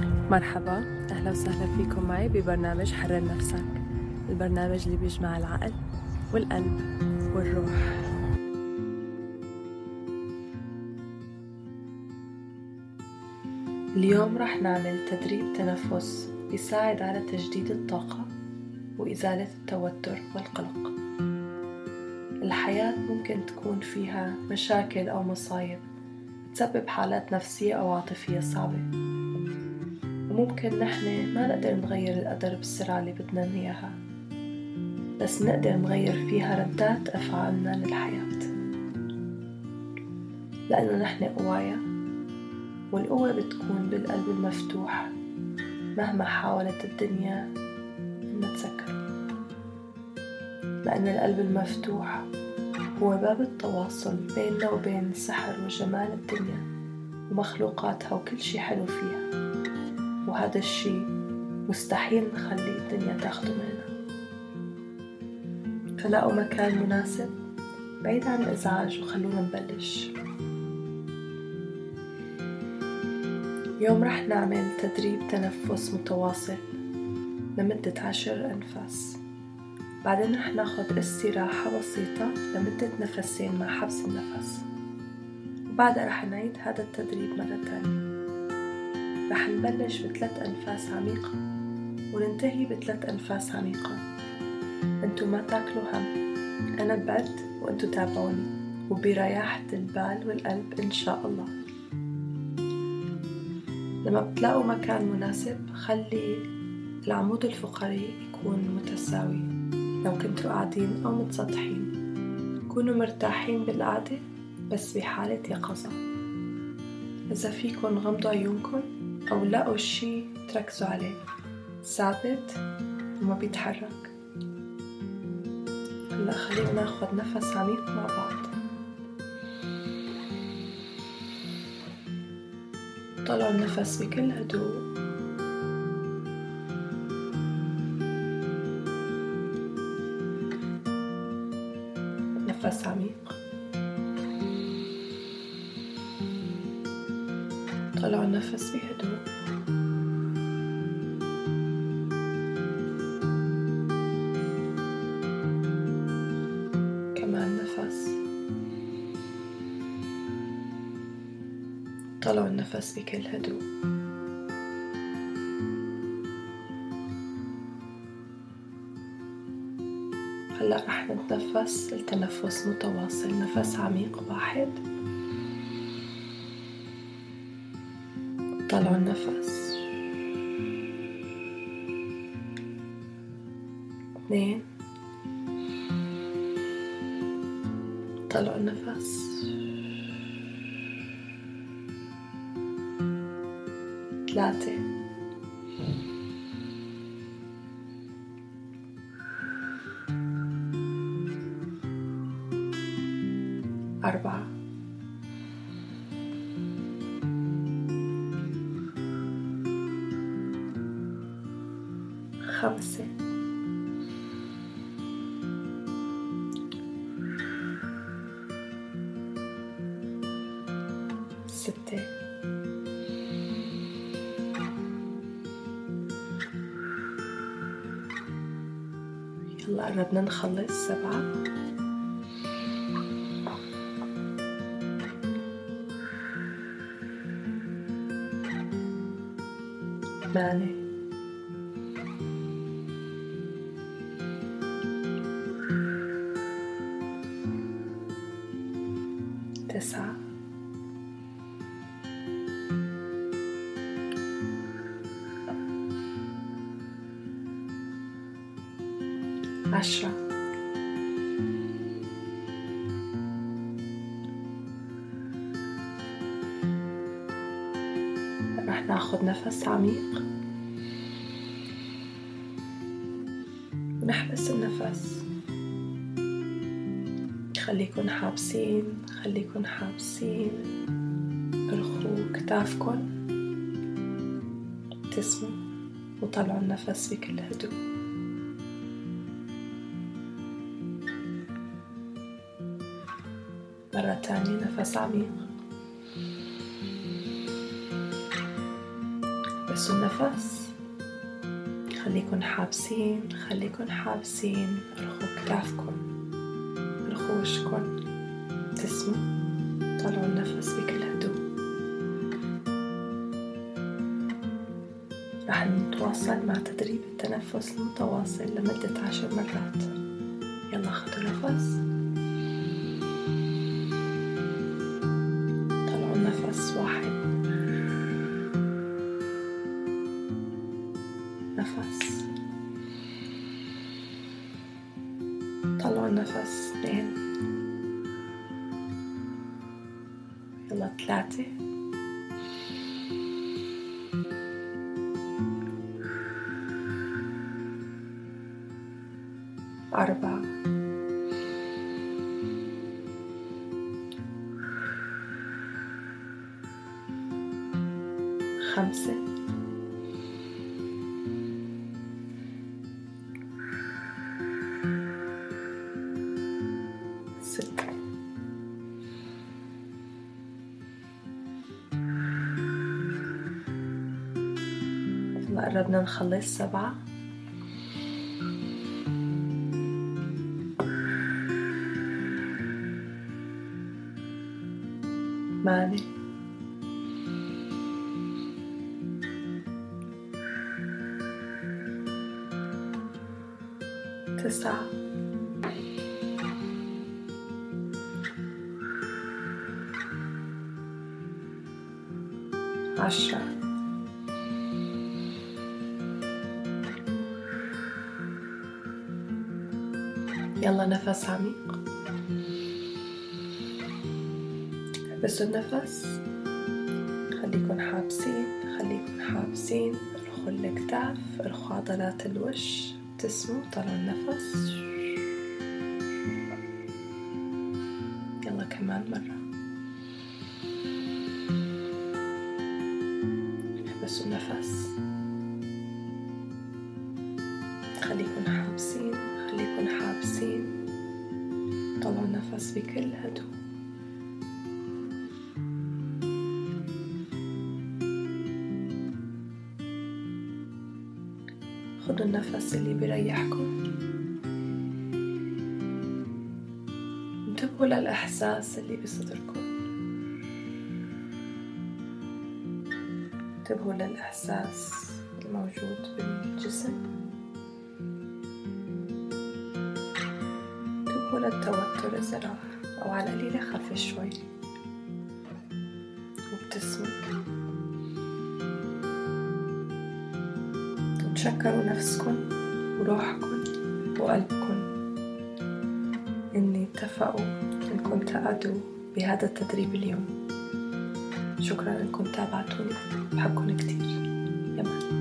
مرحبا أهلا وسهلا فيكم معي ببرنامج حرر نفسك. البرنامج اللي بيجمع العقل والقلب والروح. اليوم رح نعمل تدريب تنفس بيساعد على تجديد الطاقة وإزالة التوتر والقلق. الحياة ممكن تكون فيها مشاكل أو مصايب تسبب حالات نفسية أو عاطفية صعبة. وممكن نحن ما نقدر نغير القدر بالسرعة اللي بدنا إياها بس نقدر نغير فيها ردات أفعالنا للحياة. لأنه نحن قوايا والقوة بتكون بالقلب المفتوح مهما حاولت الدنيا إنها تسكره لأن القلب المفتوح هو باب التواصل بيننا وبين سحر وجمال الدنيا ومخلوقاتها وكل شي حلو فيها. وهذا الشي مستحيل نخلي الدنيا تاخده مننا فلاقوا مكان مناسب بعيد عن الإزعاج وخلونا نبلش. اليوم رح نعمل تدريب تنفس متواصل لمدة عشر أنفاس. بعدين رح ناخد استراحة بسيطة لمدة نفسين مع حبس النفس. وبعدها رح نعيد هذا التدريب مرة تانية. رح نبلش بثلاث أنفاس عميقة وننتهي بثلاث أنفاس عميقة. انتو ما تاكلوا هم. أنا بعد وانتو تابعوني. وبرياحة البال والقلب إن شاء الله. لما بتلاقوا مكان مناسب خلي العمود الفقري يكون متساوي. لو كنتوا قاعدين أو متسطحين كونوا مرتاحين بالقعدة بس بحالة يقظة. إذا فيكن غمضوا عيونكم أو لقوا شي تركزوا عليه. ثابت وما بيتحرك. هلأ خلينا ناخد نفس عميق مع بعض. طلعوا النفس بكل هدوء. نفس عميق. طلعوا النفس بهدوء كمان نفس. طلعوا النفس بكل هدوء. هلا رح نتنفس التنفس متواصل نفس عميق واحد. طلعوا النفس. اثنين. طلعوا النفس. ثلاثة. أربعة. خمسة. ستة. يلا قربنا نخلص سبعة. ثمانية. تسعة. عشرة. رح ناخد نفس عميق. ونحبس النفس. خليكن حابسين خليكن حابسين. ارخوا كتافكن ابتسموا وطلعوا النفس بكل هدوء. مرة تانية نفس عميق. احبسوا النفس خليكن حابسين خليكن حابسين. ارخوا كتافكم. ارخوا وشكم ابتسموا طلعوا النفس بكل هدوء رح نتواصل مع تدريب التنفس المتواصل لمدة عشر مرات. يلا خدوا نفس. ثلاثة أربعة خمسة قربنا نخلص سبعة. ثمانية تسعة. عشرة. يلا نفس عميق. احبسوا النفس خليكن حابسين خليكن حابسين. ارخوا الكتاف ارخوا عضلات الوش. ابتسموا طلعوا النفس. يلا كمان مرة. حابسين طلعوا النفس بكل هدوء خدوا النفس اللي بيريحكم انتبهوا للإحساس اللي بصدركم. انتبهوا للإحساس الموجود بالجسم. للتوتر إذا راح أو على القليلة خف شوي وابتسموا تشكروا نفسكم وروحكم وقلبكم. إني اتفقوا إنكم تقعدوا بهذا التدريب اليوم. شكرا إنكم تابعتوني. بحبكم كتير. يمان